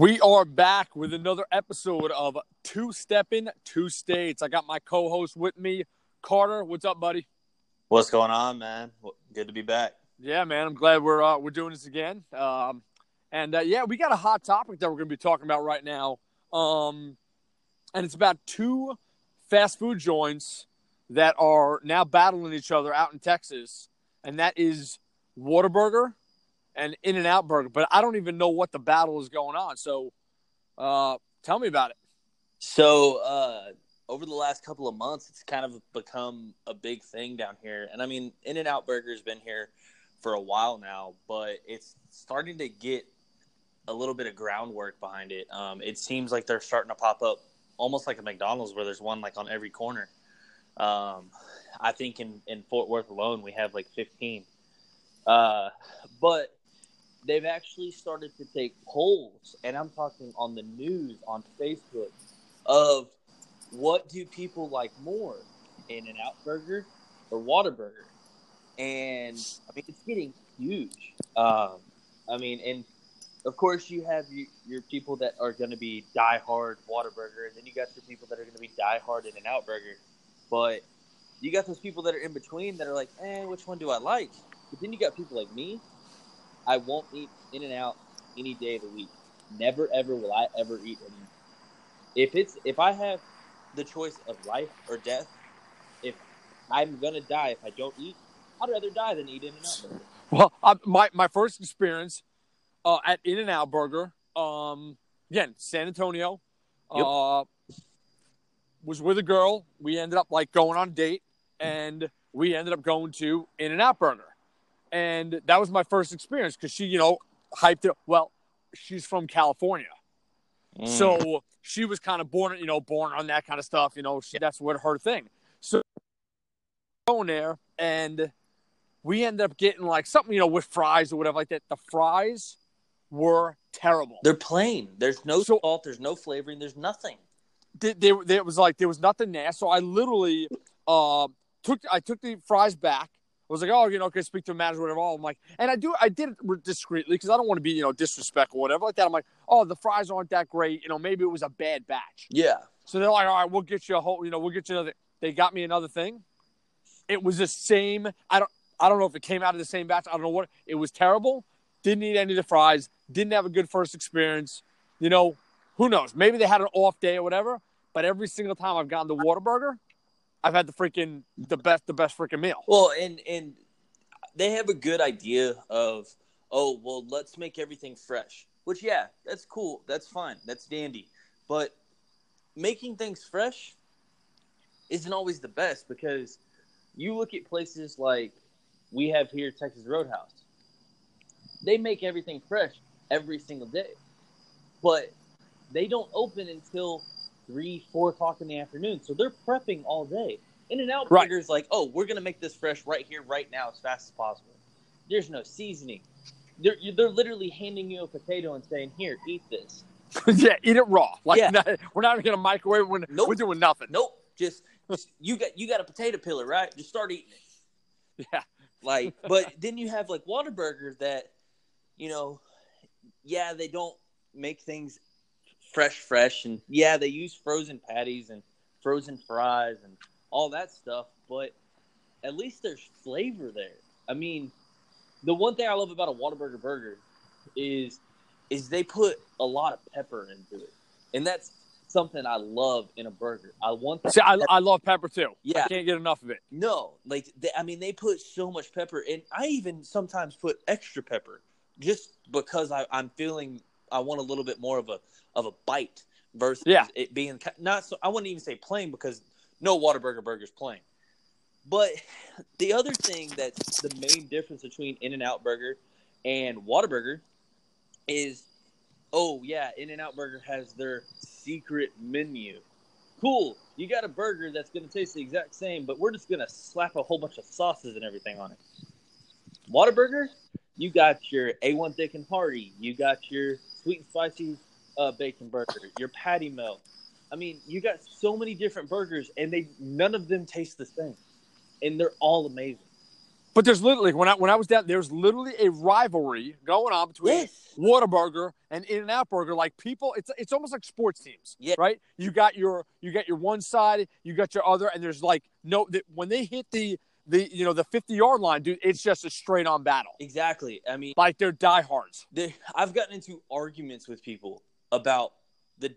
We are back with another episode of Two Stepping Two States. I got my co-host with me, Carter. What's up, buddy? What's going on, man? Good to be back. Yeah, man. I'm glad we're uh, we're doing this again. Um, and uh, yeah, we got a hot topic that we're going to be talking about right now. Um, and it's about two fast food joints that are now battling each other out in Texas, and that is Whataburger and In and Out Burger. But I don't even know what the battle is going on. So, uh, tell me about it. So, uh, over the last couple of months, it's kind of become a big thing down here. And I mean, In and Out Burger's been here for a while now, but it's starting to get a little bit of groundwork behind it. Um, it seems like they're starting to pop up almost like a McDonald's where there's one like on every corner. Um, I think in, in Fort Worth alone, we have like 15. Uh, but they've actually started to take polls, and I'm talking on the news, on Facebook, of what do people like more, In and Out Burger or Whataburger? And I mean, it's getting huge. Um, I mean, and of course, you have your, your people that are going to be die-hard Whataburger, and then you got your people that are going to be die-hard In and Out Burger. But you got those people that are in between that are like, eh, which one do I like? But then you got people like me. I won't eat In and Out any day of the week. Never ever will I ever eat any. If it's if I have the choice of life or death, if I'm gonna die if I don't eat, I'd rather die than eat In and Out Well, uh, my my first experience uh, at In and Out Burger, um, again, San Antonio, Yep. uh, was with a girl. We ended up like going on a date, and we ended up going to In and Out Burger, and that was my first experience because she, you know, hyped it. Well, she's from California, Mm. so she was kind of born, you know, born on that kind of stuff. You know, she, that's what her thing. So going there, and we ended up getting like something, you know, with fries or whatever like that. The fries were terrible. they're plain. There's no So- salt. There's no flavoring. There's nothing. There, there, there was like there was nothing there. So I literally uh, took I took the fries back. I was like, oh, you know, can I speak to a manager, whatever. I'm like, and I do, I did it discreetly because I don't want to be, you know, disrespectful, or whatever like that. I'm like, oh, the fries aren't that great. You know, maybe it was a bad batch. Yeah. So they're like, all right, we'll get you a whole, you know, we'll get you another. They got me another thing. It was the same. I don't, I don't know if it came out of the same batch. I don't know what. It was terrible. Didn't eat any of the fries. Didn't have a good first experience. You know, who knows? Maybe they had an off day or whatever. But every single time I've gotten the Whataburger, I've had the freaking the best, the best freaking meal. Well, and and they have a good idea of oh well, let's make everything fresh. Which yeah, that's cool. That's fine. That's dandy. But making things fresh isn't always the best because you look at places like we have here Texas Roadhouse. They make everything fresh every single day, but they don't open until three, four o'clock in the afternoon. So they're prepping all day. In and Out Right. Burger's like, oh, we're gonna make this fresh right here, right now, as fast as possible. There's no seasoning. They're they're literally handing you a potato and saying, "Here, eat this." yeah, eat it raw. Like Yeah. not- we're not even gonna microwave. We're, Nope. we're doing nothing. Nope, just, just you got you got a potato peeler, right? Just start eating it. Yeah. Like, but then you have like Whataburger that, you know, yeah, they don't make things fresh, fresh, and yeah, they use frozen patties and frozen fries and all that stuff, but at least there's flavor there. I mean, the one thing I love about a Whataburger burger is is they put a lot of pepper into it, and that's something I love in a burger. I want that. See, I, I love pepper too. Yeah. I can't get enough of it. No, like they, I mean, they put so much pepper, and I even sometimes put extra pepper just because I, I'm feeling I want a little bit more of a of a bite versus Yeah. it being not so. I wouldn't even say plain because no Whataburger burger is plain. But the other thing that's the main difference between In and Out Burger and Whataburger is, oh yeah, In and Out Burger has their secret menu. Cool, you got a burger that's going to taste the exact same, but we're just going to slap a whole bunch of sauces and everything on it. Whataburger, you got your A1 thick and hearty, you got your sweet and spicy uh, bacon burger, your patty melt. I mean, you got so many different burgers, and they none of them taste the same, and they're all amazing. But there's literally when I when I was down, there's literally a rivalry going on between Yes. Whataburger and In and Out Burger. Like people, it's it's almost like sports teams, Yeah. right? You got your you got your one side, you got your other, and there's like no that when they hit the the you know the 50 yard line, dude, it's just a straight on battle. Exactly. I mean, Like they're diehards. there, I've gotten into arguments with people about the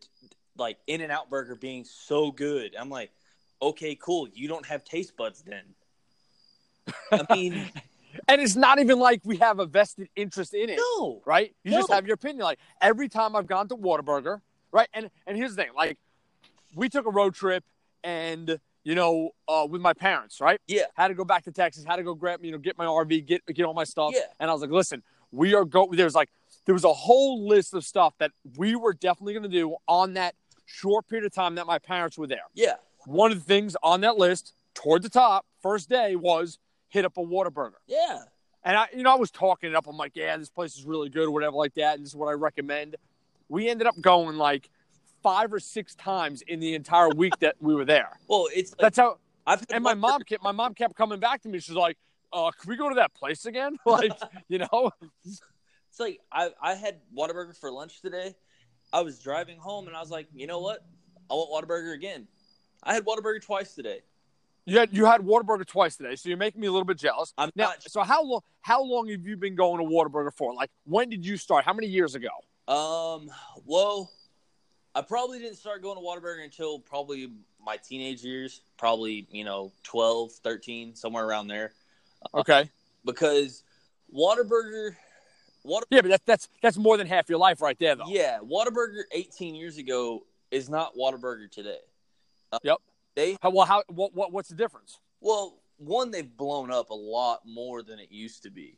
like In and Out Burger being so good. I'm like, okay, cool. You don't have taste buds then. I mean, And it's not even like we have a vested interest in it. no. right? You just have your opinion. Like every time I've gone to Whataburger, right? And and here's the thing, like we took a road trip and you know, uh, with my parents, right? Yeah. Had to go back to Texas, had to go grab, you know, get my RV, get get all my stuff. Yeah. And I was like, listen, we are go there's like there was a whole list of stuff that we were definitely gonna do on that short period of time that my parents were there. Yeah. One of the things on that list, toward the top, first day was hit up a Whataburger. Yeah. And I, you know, I was talking it up. I'm like, yeah, this place is really good or whatever like that. And this is what I recommend. We ended up going like five or six times in the entire week that we were there. Well, it's like, That's how. I've And my mom kept, my mom kept coming back to me. She's like, uh, can we go to that place again? Like, you know, It's like I I had Whataburger for lunch today. I was driving home and I was like, you know what? I want Whataburger again. I had Whataburger twice today. you had, you had Whataburger twice today. So you're making me a little bit jealous. I'm Now, not. so how long, how long have you been going to Whataburger for? Like, when did you start? How many years ago? Um. Well, I probably didn't start going to Whataburger until probably my teenage years. Probably you know 12, 13, somewhere around there. Okay. Because Whataburger, Water. Yeah, but that's, that's, that's more than half your life right there, though. Yeah, Whataburger 18 years ago is not Whataburger today. Uh, Yep. They How, well, how, what, what, what's the difference? well, one they've blown up a lot more than it used to be.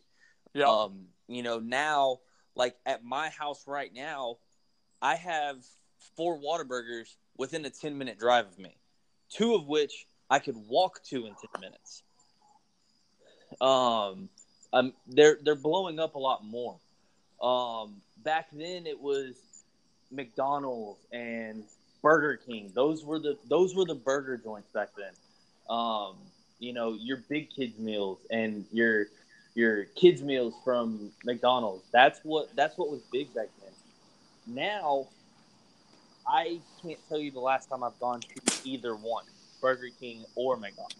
Yeah. Um, you know, now like at my house right now, I have four Whataburgers within a 10 minute drive of me. Two of which I could walk to in 10 minutes. Um, um they're they're blowing up a lot more. Um, back then it was McDonald's and Burger King. Those were the those were the burger joints back then. Um, you know, your big kids meals and your your kids meals from McDonald's. That's what that's what was big back then. Now, I can't tell you the last time I've gone to either one, Burger King or McDonald's.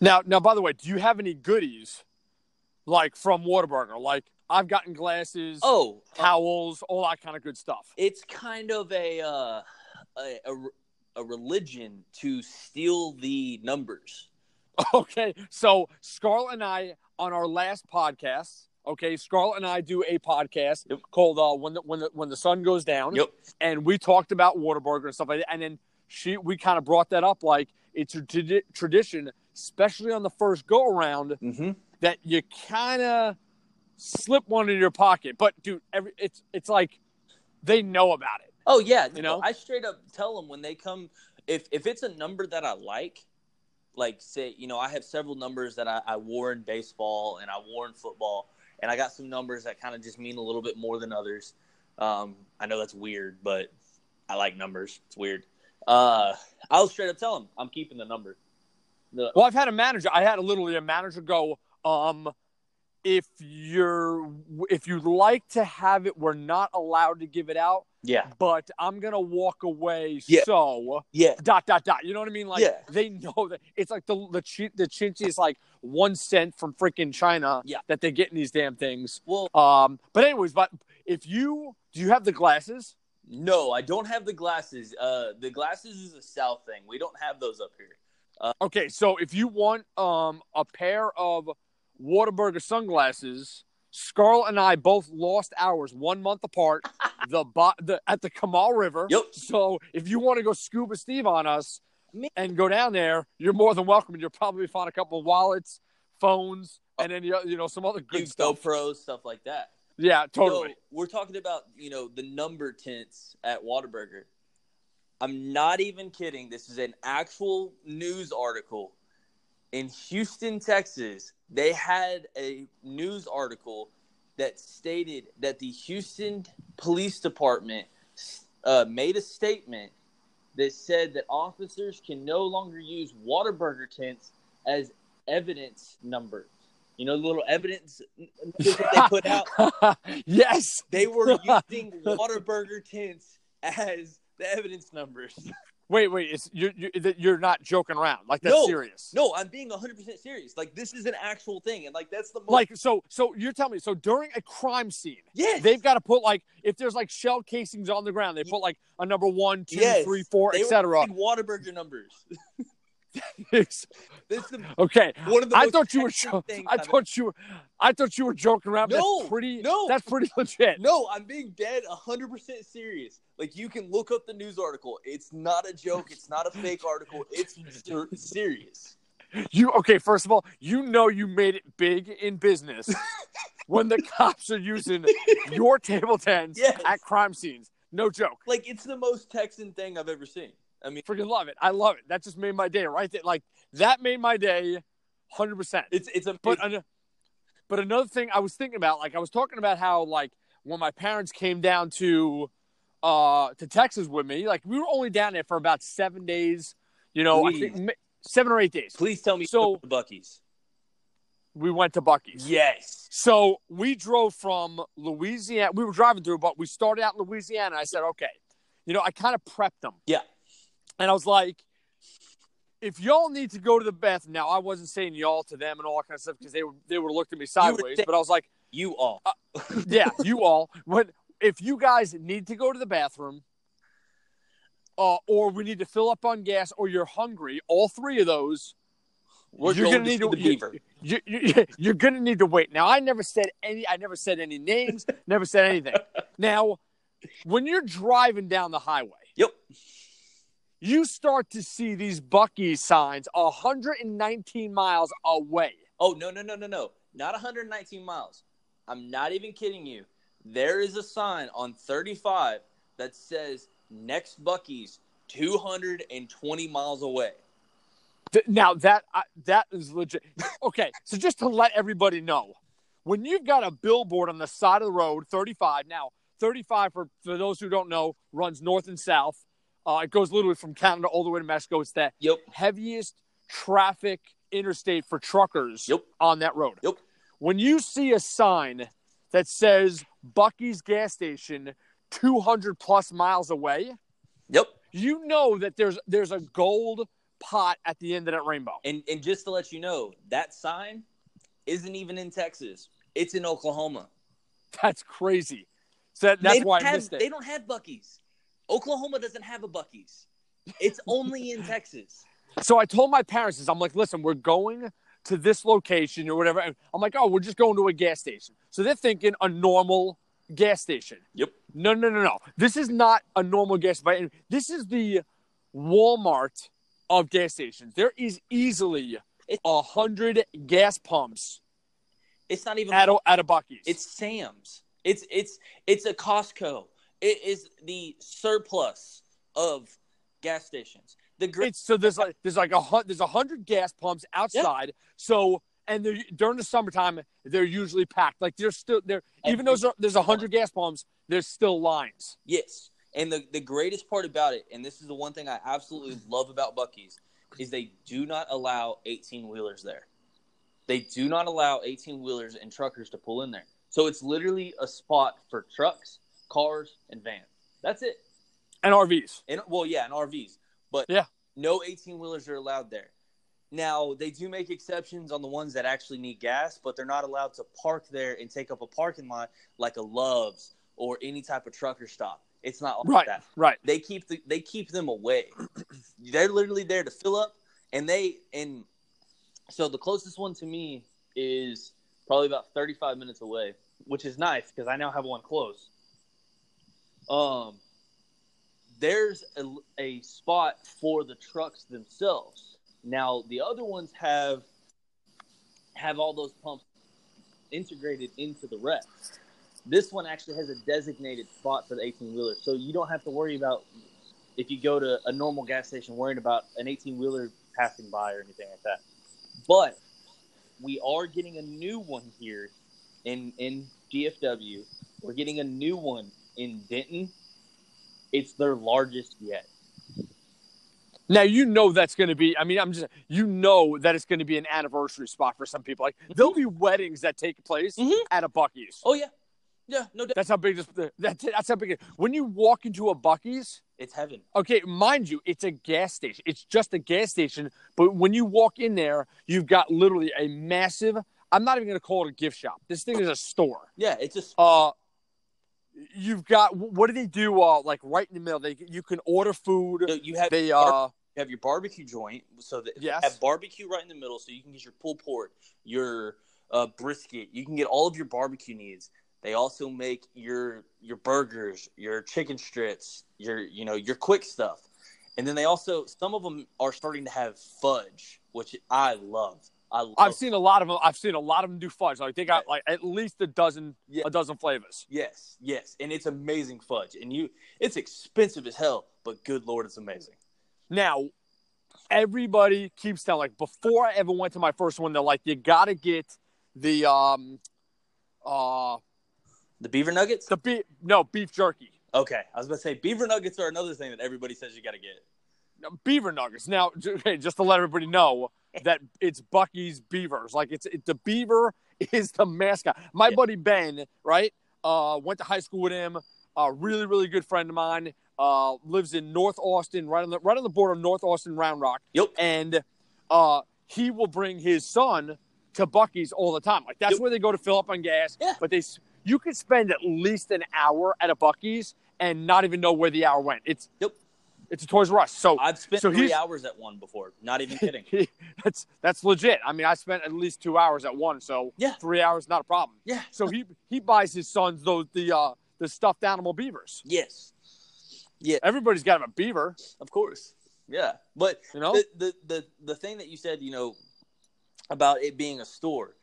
Now, now, by the way, do you have any goodies like from Whataburger? Like I've gotten glasses, Oh, uh, towels, all that kind of good stuff. it's kind of a, uh, a a a religion to steal the numbers. Okay, so Scarlett and I on our last podcast. Okay, Scarlett and I do a podcast Yep. called uh, "When the When the When the Sun Goes Down." Yep. and we talked about Waterburger and stuff like that. And then she, we kind of brought that up, like it's a tradi- tradition, especially on the first go around, Mm-hmm. that you kind of slip one in your pocket. But dude, every it's it's like they know about it. Oh yeah, You know? I straight up tell them when they come if if it's a number that I like, like say you know I have several numbers that I, I wore in baseball and I wore in football, and I got some numbers that kind of just mean a little bit more than others. Um, I know that's weird, but I like numbers. It's weird. Uh, I'll straight up tell them I'm keeping the number. The, Well, I've had a manager. I had a, literally a manager go, um, if you're if you'd like to have it, we're not allowed to give it out, yeah, but I'm gonna walk away. Yeah. So yeah, dot dot dot. You know what I mean? Like Yeah. they know that it's like the the the chinchi is like one cent from freaking China. Yeah. that they get in these damn things. Well, Um, but anyways, but if you do you have the glasses? no, I don't have the glasses. Uh, the glasses is a South thing. We don't have those up here. Okay, so if you want um a pair of Waterburger sunglasses, Scarlett and I both lost ours one month apart. the, bo- the at the Comal River. Yep. So if you want to go scuba Steve on us and go down there, you're more than welcome. And you'll probably find a couple of wallets, phones, and then you you know some other good stuff. GoPros, stuff like that. Yeah, totally. We're talking about you know the number tents at Whataburger. I'm not even kidding. This is an actual news article in Houston, Texas. They had a news article that stated that the Houston Police Department uh, made a statement that said that officers can no longer use Whataburger tents as evidence numbers. You know the little evidence numbers that they put out. yes. They were using Whataburger tents as the evidence numbers. Wait, wait. It's you're you're, not joking around. Like that's No. serious. No, I'm being 100 percent serious. Like this is an actual thing, and like that's the most. Like so so you're telling me so during a crime scene yes, they've got to put like if there's like shell casings on the ground they put like a number one two Yes. three four etc. using Whataburger numbers. This is the, okay. one of the. I thought you were. Jo- I thought you were. I thought you were joking around. No, that's pretty. no. that's pretty legit. No, I'm being dead 100% serious. Like, you can look up the news article. It's not a joke. It's not a fake article. It's ser- serious. You okay? First of all, you know you made it big in business when the cops are using your table tents Yes. at crime scenes. No joke. Like, it's the most Texan thing I've ever seen. I mean, Freaking love it. I love it. That just made my day right there. Like that made my day, hundred percent. it's it's a But an- but another thing I was thinking about, like I was talking about how like when my parents came down to uh to Texas with me, like we were only down there for about seven days. You know, I think seven or eight days. please tell me So- so, Buc-ee's. We went to Buc-ee's. Yes. So we drove from Louisiana. We were driving through, but we started out in Louisiana. I said, okay, you know, I kind of prepped them. Yeah. And I was like, if y'all need to go to the bathroom, now I wasn't saying y'all to them and all that kind of stuff because they were they would have looked at me sideways. But I was like, You all. yeah, you all. When if you guys need to go to the bathroom, uh, or we need to fill up on gas, or you're hungry, all three of those, We're you're going gonna need to beaver. you, you, you're gonna need to wait. Now, I never said any. I never said any names. never said anything. Now, when you're driving down the highway, Yep. You start to see these Buc-ee signs 119 miles away. Oh, no, no, no, no, no. Not 119 miles. I'm not even kidding you. There is a sign on 35 that says next Buc-ee's 220 miles away. Now that I that is legit. Okay, so just to let everybody know, when you've got a billboard on the side of the road, 35. Now, 35 for for those who don't know runs north and south. Uh, it goes literally from Canada all the way to Mexico. It's the Yep. heaviest traffic interstate for truckers Yep. on that road. Yep. When you see a sign that says Buc-ee's gas station 200 plus miles away, Yep. you know that there's there's a gold pot at the end of that rainbow. And and just to let you know, that sign isn't even in Texas. It's in Oklahoma. That's crazy. So that- that's why I have- missed it. They don't have Buc-ee's. Oklahoma doesn't have a Buc-ee's. It's only in Texas. So I told my parents this. I'm like, listen, we're going to this location or whatever. And I'm like, oh, we're just going to a gas station. So they're thinking a normal gas station. Yep. No, no, no, no. This is not a normal gas station. This is the Walmart of gas stations. There is easily a hundred gas pumps It's not even at a, at a Buc-ee's. It's Sam's. It's it's it's a Costco. It is the surplus of gas stations. The great It's so there's like there's like a there's a hundred gas pumps outside. So and they're, during the summertime they're usually packed. Like there's still there even though there's a- there's a hundred gas pumps, there's still lines. yes, and the the greatest part about it, and this is the one thing I absolutely love about Buc-ee's, is they do not allow eighteen wheelers there. They do not allow eighteen wheelers and truckers to pull in there. So it's literally a spot for trucks, cars, and vans. That's it. And RVs. And well, yeah, and RVs, but Yeah. no eighteen wheelers are allowed there. Now they do make exceptions on the ones that actually need gas, but they're not allowed to park there and take up a parking lot like a Love's or any type of trucker stop. It's not like Right. that. Right. They keep the, they keep them away. they're literally there to fill up, and they and so the closest one to me is probably about thirty five minutes away, which is nice because I now have one close. Um, there's a, a spot for the trucks themselves. Now the other ones have have all those pumps integrated into the rest. This one actually has a designated spot for the 18 wheeler, so you don't have to worry about if you go to a normal gas station worrying about an 18 wheeler passing by or anything like that. But we are getting a new one here in in DFW. We're getting a new one in Denton. It's their largest yet. Now you know that's going to be. I mean, I'm just you know that it's going to be an anniversary spot for some people. Like there'll be weddings that take place Mhm. at a Buc-ee's. Oh yeah, yeah, no doubt. That's how big this. That's that's how big. It, when you walk into a Buc-ee's, It's heaven. okay, mind you, it's a gas station. It's just a gas station. But when you walk in there, you've got literally a massive. I'm not even going to call it a gift shop. This thing is a store. Yeah, it's a. Uh, you've got what do they do? Uh, like right in the middle, they you can order food. you have They uh, you have your barbecue joint, so that Yes. have barbecue right in the middle, so you can get your pulled pork, your uh, brisket. You can get all of your barbecue needs. They also make your your burgers, your chicken strips, your you know your quick stuff, and then they also some of them are starting to have fudge, which I love. I love. I've seen a lot of them. I've seen a lot of them do fudge. Like they got like at least a dozen, Yeah. a dozen flavors. Yes, yes, and it's amazing fudge, and you it's expensive as hell, but good lord, it's amazing. Now, everybody keeps telling like before I ever went to my first one, they're like, you got to get the um, uh, The beaver nuggets. the beef no beef jerky, Okay, I was about to say beaver nuggets are another thing that everybody says you got to get. Beaver nuggets. Now, just to let everybody know that it's Buc-ee's Beavers. Like it's it, the beaver is the mascot. My Yeah. buddy Ben, right? Uh, went to high school with him. A really, really good friend of mine. Uh, lives in North Austin, right on the right on the border of North Austin, Round Rock. Yep. and uh, he will bring his son to Buc-ee's all the time. Like that's Yep. where they go to fill up on gas. Yeah. But they, you could spend at least an hour at a Buc-ee's and not even know where the hour went. It's Yep. It's a Toys R Us. So I've spent So three hours at one before. Not even kidding. that's that's legit. I mean, I spent at least two hours at one, so Yeah. three hours not a problem. yeah. So he he buys his sons those the uh the stuffed animal beavers. Yes. Yeah. Everybody's got a beaver, Of course. Yeah. But you know. the, the the the thing that you said, you know, about it being a store,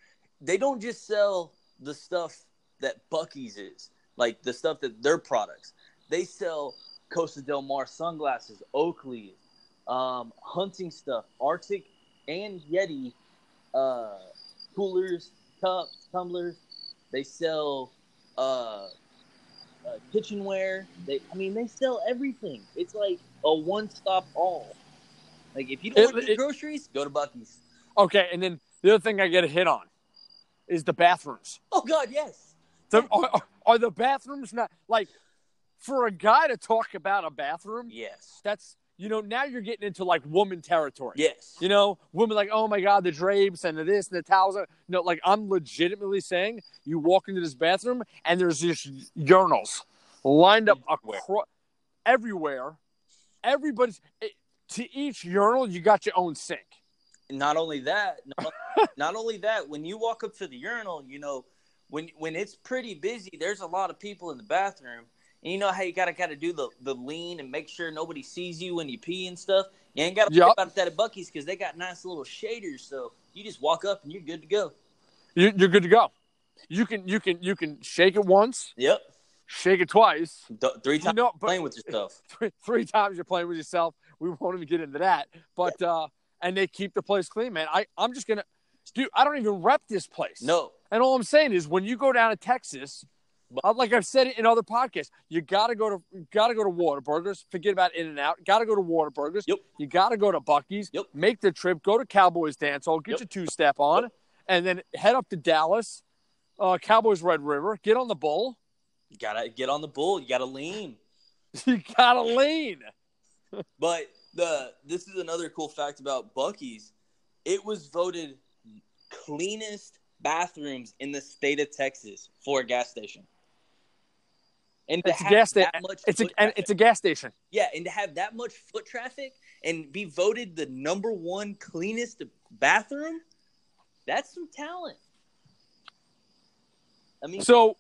they don't just sell the stuff that Buc-ee's is, like the stuff that their products. They sell Costa Del Mar sunglasses, Oakley, um, hunting stuff, RTIC and Yeti, uh, coolers, cups, tumblers. They sell uh, uh, kitchenware. They, I mean, they sell everything. It's like a one-stop all. Like if you don't It- want to get it- groceries, go to Buc-ee's. okay, and then the other thing I get a hit on is the bathrooms. Oh God, yes. The, are, are- are the bathrooms not like for a guy to talk about a bathroom? Yes. That's you know now you're getting into like woman territory. Yes. You know, women like, oh my god, the drapes and the this and the towels. You know, like I'm legitimately saying, you walk into this bathroom and there's just urinals lined up Everywhere. across everywhere. Everybody's it, to each urinal, you got your own sink. not only that, not, not only that, when you walk up to the urinal, you know, when when it's pretty busy, there's a lot of people in the bathroom, and you know how you gotta gotta do the the lean and make sure nobody sees you when you pee and stuff. You ain't gotta Yup. worry about that at Buc-ee's because they got nice little shaders, so you just walk up and you're good to go. You, you're good to go. You can you can you can shake it once, Yep, shake it twice. Three You times know, playing with yourself. three, three times you're playing with yourself. We won't even get into that. But uh and they keep the place clean, man. I I'm just gonna, dude. I don't even rep this place. No, And all I'm saying is, when you go down to Texas, like I've said it in other podcasts, you gotta go to gotta go to Waterburgers. Forget about In and Out. Gotta go to Waterburgers. Yep. You gotta go to Buc-ee's. Yep. Make the trip. Go to Cowboys Dance Hall. Get Yep. your two step on, Yep. and then head up to Dallas. Uh, Cowboys Red River. Get on the bull. you gotta get on the bull. You gotta lean. You gotta lean. But the this is another cool fact about Buc-ee's. It was voted cleanest bathrooms in the state of Texas for a gas station. And It's a gas sta- much It's a and it's a gas station. yeah, and to have that much foot traffic and be voted the number one cleanest bathroom, that's some talent. I mean, So,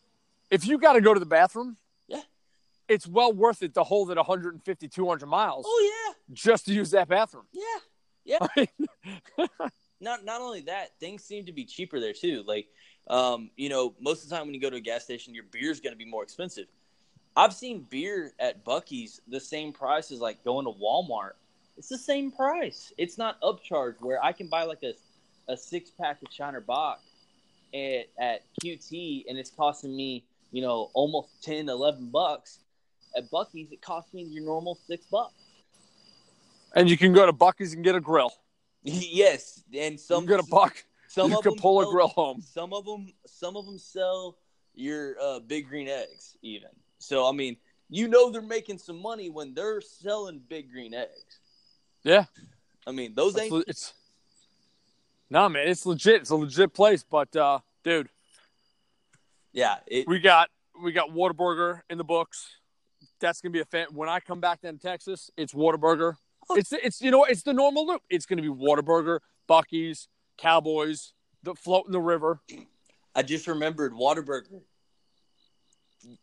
if you got to go to the bathroom, Yeah. it's well worth it to hold it 150, 200 miles oh yeah, just to use that bathroom. yeah, yeah. not not only that, things seem to be cheaper there too. Like, um, you know, most of the time when you go to a gas station, your beer's going to be more expensive. I've seen beer at Buc-ee's the same price as like going to Walmart. It's the same price. It's not upcharged where I can buy like a a six pack of Shiner Bock at at QT and it's costing me you know almost 10, 11 bucks. At Buc-ee's, it costs me your normal six bucks. And you can go to Buc-ee's and get a grill. yes, and some you can go to Buck. some you of can them pull a grill home. Some of them, some of them sell your uh, big green eggs, even. So I mean, you know they're making some money when they're selling big green eggs. Yeah. I mean, those It's, ain't le- it's nah, man. It's legit. It's a legit place. But uh, dude, yeah. It, we got we got Whataburger in the books. That's gonna be a fan. When I come back down to Texas, it's Whataburger. It's it's you know it's the normal loop. It's gonna be Whataburger, Buc-ee's, Cowboys, the float in the river. I just remembered Waterburger.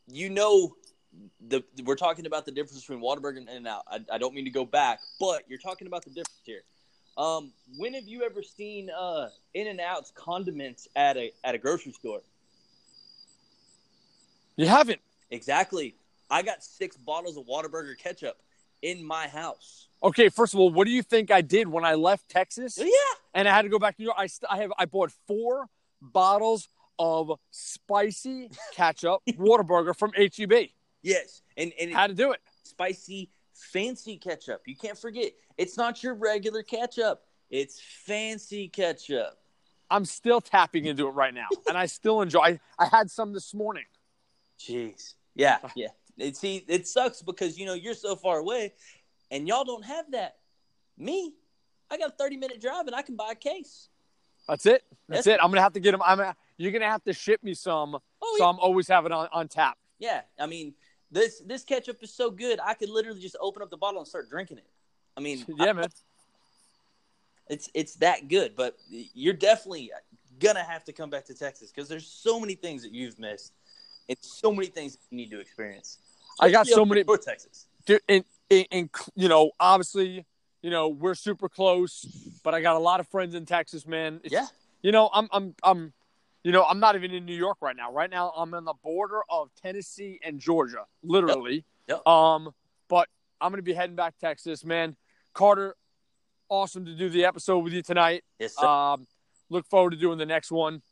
You know, the we're talking about the difference between Waterburger and In-N-Out. I, I don't mean to go back, but you're talking about the difference here. Um, when have you ever seen uh, In-N-Out's condiments at a at a grocery store? You haven't. Exactly. I got six bottles of Waterburger ketchup in my house. Okay, first of all, what do you think I did when I left Texas Yeah. and I had to go back to New York? I st- I have I bought four bottles of spicy ketchup Whataburger from HEB. Yes. And and Had to do it. spicy fancy ketchup. You can't forget. It's not your regular ketchup. It's fancy ketchup. I'm still tapping into it right now, and I still enjoy. I, I had some this morning. Jeez. Yeah, yeah. It, see, it sucks because you know you're so far away, and y'all don't have that. Me, I got a 30 minute drive, and I can buy a case. That's it. That's Yes. it. I'm gonna have to get them. I'm. gonna- You're gonna have to ship me some, Oh so yeah. I'm always having on, on tap. yeah. I mean, this this ketchup is so good, I could literally just open up the bottle and start drinking it. I mean, Yeah, I- man. it's it's that good. But you're definitely gonna have to come back to Texas because there's so many things that you've missed, and so many things that you need to experience. I got so many- North Texas. Dude, and, and, and you know, obviously, you know, we're super close, but I got a lot of friends in Texas, man. It's- Yeah. You know, I'm, I'm, I'm, you know, I'm not even in New York right now. Right now, I'm on the border of Tennessee and Georgia, literally. Yep. Um, but I'm gonna be heading back to Texas, man. Carter, awesome to do the episode with you tonight. Yes, sir. Um, look forward to doing the next one,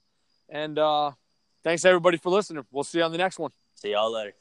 and uh, thanks everybody for listening. We'll see you on the next one. See y'all later.